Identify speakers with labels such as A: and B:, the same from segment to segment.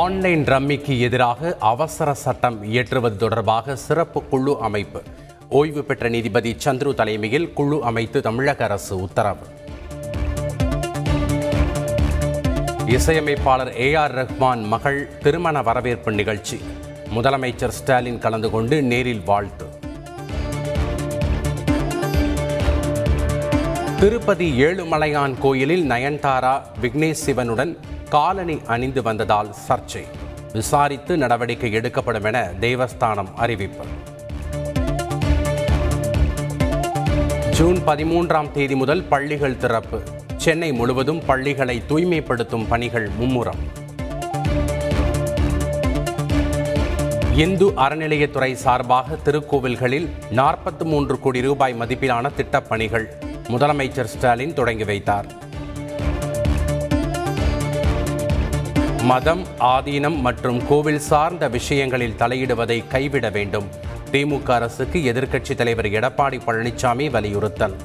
A: Online ரம்மிக்கு எதிராக அவசர சட்டம் இயற்றுவது தொடர்பாக சிறப்பு குழு அமைப்பு. ஓய்வு பெற்ற நீதிபதி சந்துரு தலைமையில் குழு அமைத்து தமிழக அரசு உத்தரவு. இசையமைப்பாளர் ஏ ஆர் ரஹ்மான் மகள் திருமண வரவேற்பு நிகழ்ச்சி. முதலமைச்சர் ஸ்டாலின் கலந்து கொண்டு நேரில் வாழ்த்து. திருப்பதி ஏழுமலையான் கோயிலில் நயன்தாரா விக்னேஷ் சிவனுடன் காலணி அணிந்து வந்ததால் சர்ச்சை. விசாரித்து நடவடிக்கை எடுக்கப்படும் என தேவஸ்தானம் அறிவிப்பு. ஜூன் பதிமூன்றாம் தேதி முதல் பள்ளிகள் திறப்பு. சென்னை முழுவதும் பள்ளிகளை தூய்மைப்படுத்தும் பணிகள் மும்முரம். இந்து அறநிலையத்துறை சார்பாக திருக்கோவில்களில் நாற்பத்தி மூன்று கோடி ரூபாய் மதிப்பிலான திட்டப்பணிகள் முதலமைச்சர் ஸ்டாலின் தொடங்கி வைத்தார். மதம் ஆதீனம் மற்றும் கோவில் சார்ந்த விஷயங்களில் தலையிடுவதை கைவிட வேண்டும். திமுக அரசுக்கு எதிர்க்கட்சித் தலைவர் எடப்பாடி பழனிசாமி வலியுறுத்தல்.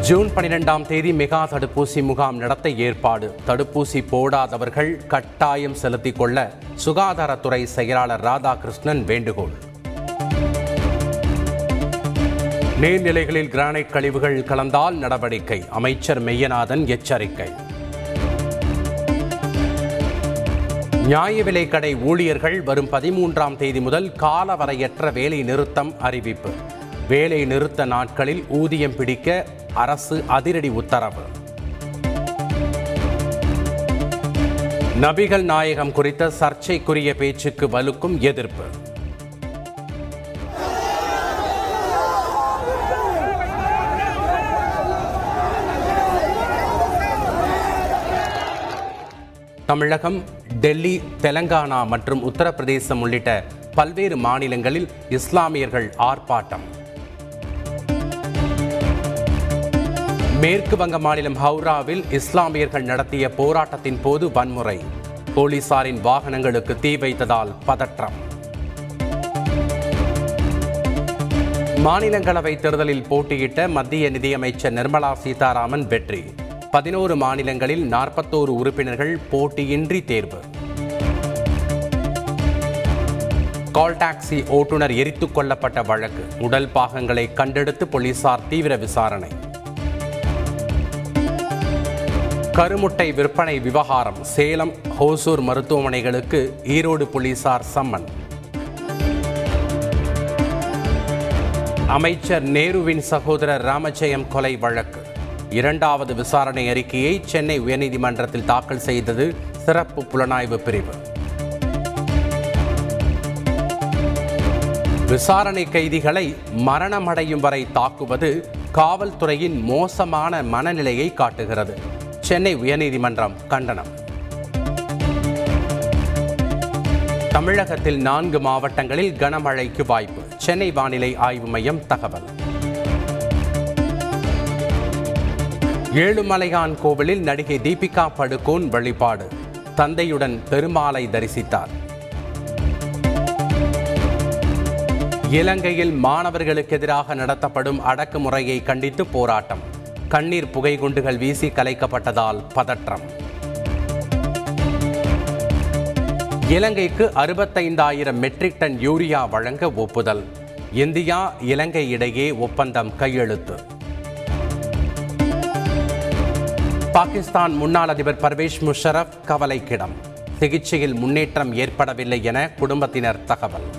A: ஜூன் பனிரெண்டாம் தேதி மெகா தடுப்பூசி முகாம் நடத்த ஏற்பாடு. தடுப்பூசி போடாதவர்கள் கட்டாயம் செலுத்திக் கொள்ள சுகாதாரத்துறை செயலாளர் ராதாகிருஷ்ணன் வேண்டுகோள். நீர்நிலைகளில் கிரானைட் கழிவுகள் கலந்தால் நடவடிக்கை. அமைச்சர் மெய்யநாதன் எச்சரிக்கை. நியாய விலைக்கடை ஊழியர்கள் வரும் பதிமூன்றாம் தேதி முதல் காலவரையற்ற வேலை நிறுத்தம் அறிவிப்பு. வேலை நிறுத்த நாட்களில் ஊதியம் பிடிக்க அரசு அதிரடி உத்தரவு. நபிகள் நாயகம் குறித்த சர்ச்சைக்குரிய பேச்சுக்கு வலுக்கும் எதிர்ப்பு. தமிழகம் டெல்லி தெலங்கானா மற்றும் உத்தரப்பிரதேசம் உள்ளிட்ட பல்வேறு மாநிலங்களில் இஸ்லாமியர்கள் ஆர்ப்பாட்டம். மேற்கு வங்க மாநிலம் ஹவுராவில் இஸ்லாமியர்கள் நடத்திய போராட்டத்தின் போது வன்முறை. போலீசாரின் வாகனங்களுக்கு தீ வைத்ததால் பதற்றம். மாநிலங்களவை தேர்தலில் போட்டியிட்ட மத்திய நிதியமைச்சர் நிர்மலா சீதாராமன் வெற்றி. பதினோரு மாநிலங்களில் நாற்பத்தோரு உறுப்பினர்கள் போட்டியின்றி தேர்வு. கால் டாக்ஸி ஓட்டுநர் எரித்துக் கொல்லப்பட்ட வழக்கு. உடல் பாகங்களை கண்டெடுத்து போலீசார் தீவிர விசாரணை. கருமுட்டை விற்பனை விவகாரம். சேலம் ஹோசூர் மருத்துவமனைகளுக்கு ஈரோடு போலீசார் சம்மன். அமைச்சர் நேருவின் சகோதரர் ராமஜெயம் கொலை வழக்கு. இரண்டாவது விசாரணை அறிக்கையை சென்னை உயர்நீதிமன்றத்தில் தாக்கல் செய்தது சிறப்பு புலனாய்வு பிரிவு. விசாரணை கைதிகளை மரணமடையும் வரை தாக்குவது காவல்துறையின் மோசமான மனநிலையை காட்டுகிறது. சென்னை உயர்நீதிமன்றம் கண்டனம். தமிழகத்தில் நான்கு மாவட்டங்களில் கனமழைக்கு வாய்ப்பு. சென்னை வானிலை ஆய்வு மையம் தகவல். ஏழுமலையான் கோவிலில் நடிகை தீபிகா படுகோன் வழிபாடு. தந்தையுடன் பெருமாளை தரிசித்தார். இலங்கையில் மாணவர்களுக்கு எதிராக நடத்தப்படும் அடக்குமுறையை கண்டித்து போராட்டம். கண்ணீர் புகை குண்டுகள் வீசி கலைக்கப்பட்டதால் பதற்றம். இலங்கைக்கு அறுபத்தைந்தாயிரம் மெட்ரிக் டன் யூரியா வழங்க ஒப்புதல். இந்தியா இலங்கை இடையே ஒப்பந்தம் கையெழுத்து. பாகிஸ்தான் முன்னாள் அதிபர் பர்வேஷ் முஷரப் கவலைக்கிடம். சிகிச்சையில் முன்னேற்றம் ஏற்படவில்லை என குடும்பத்தினர் தகவல்.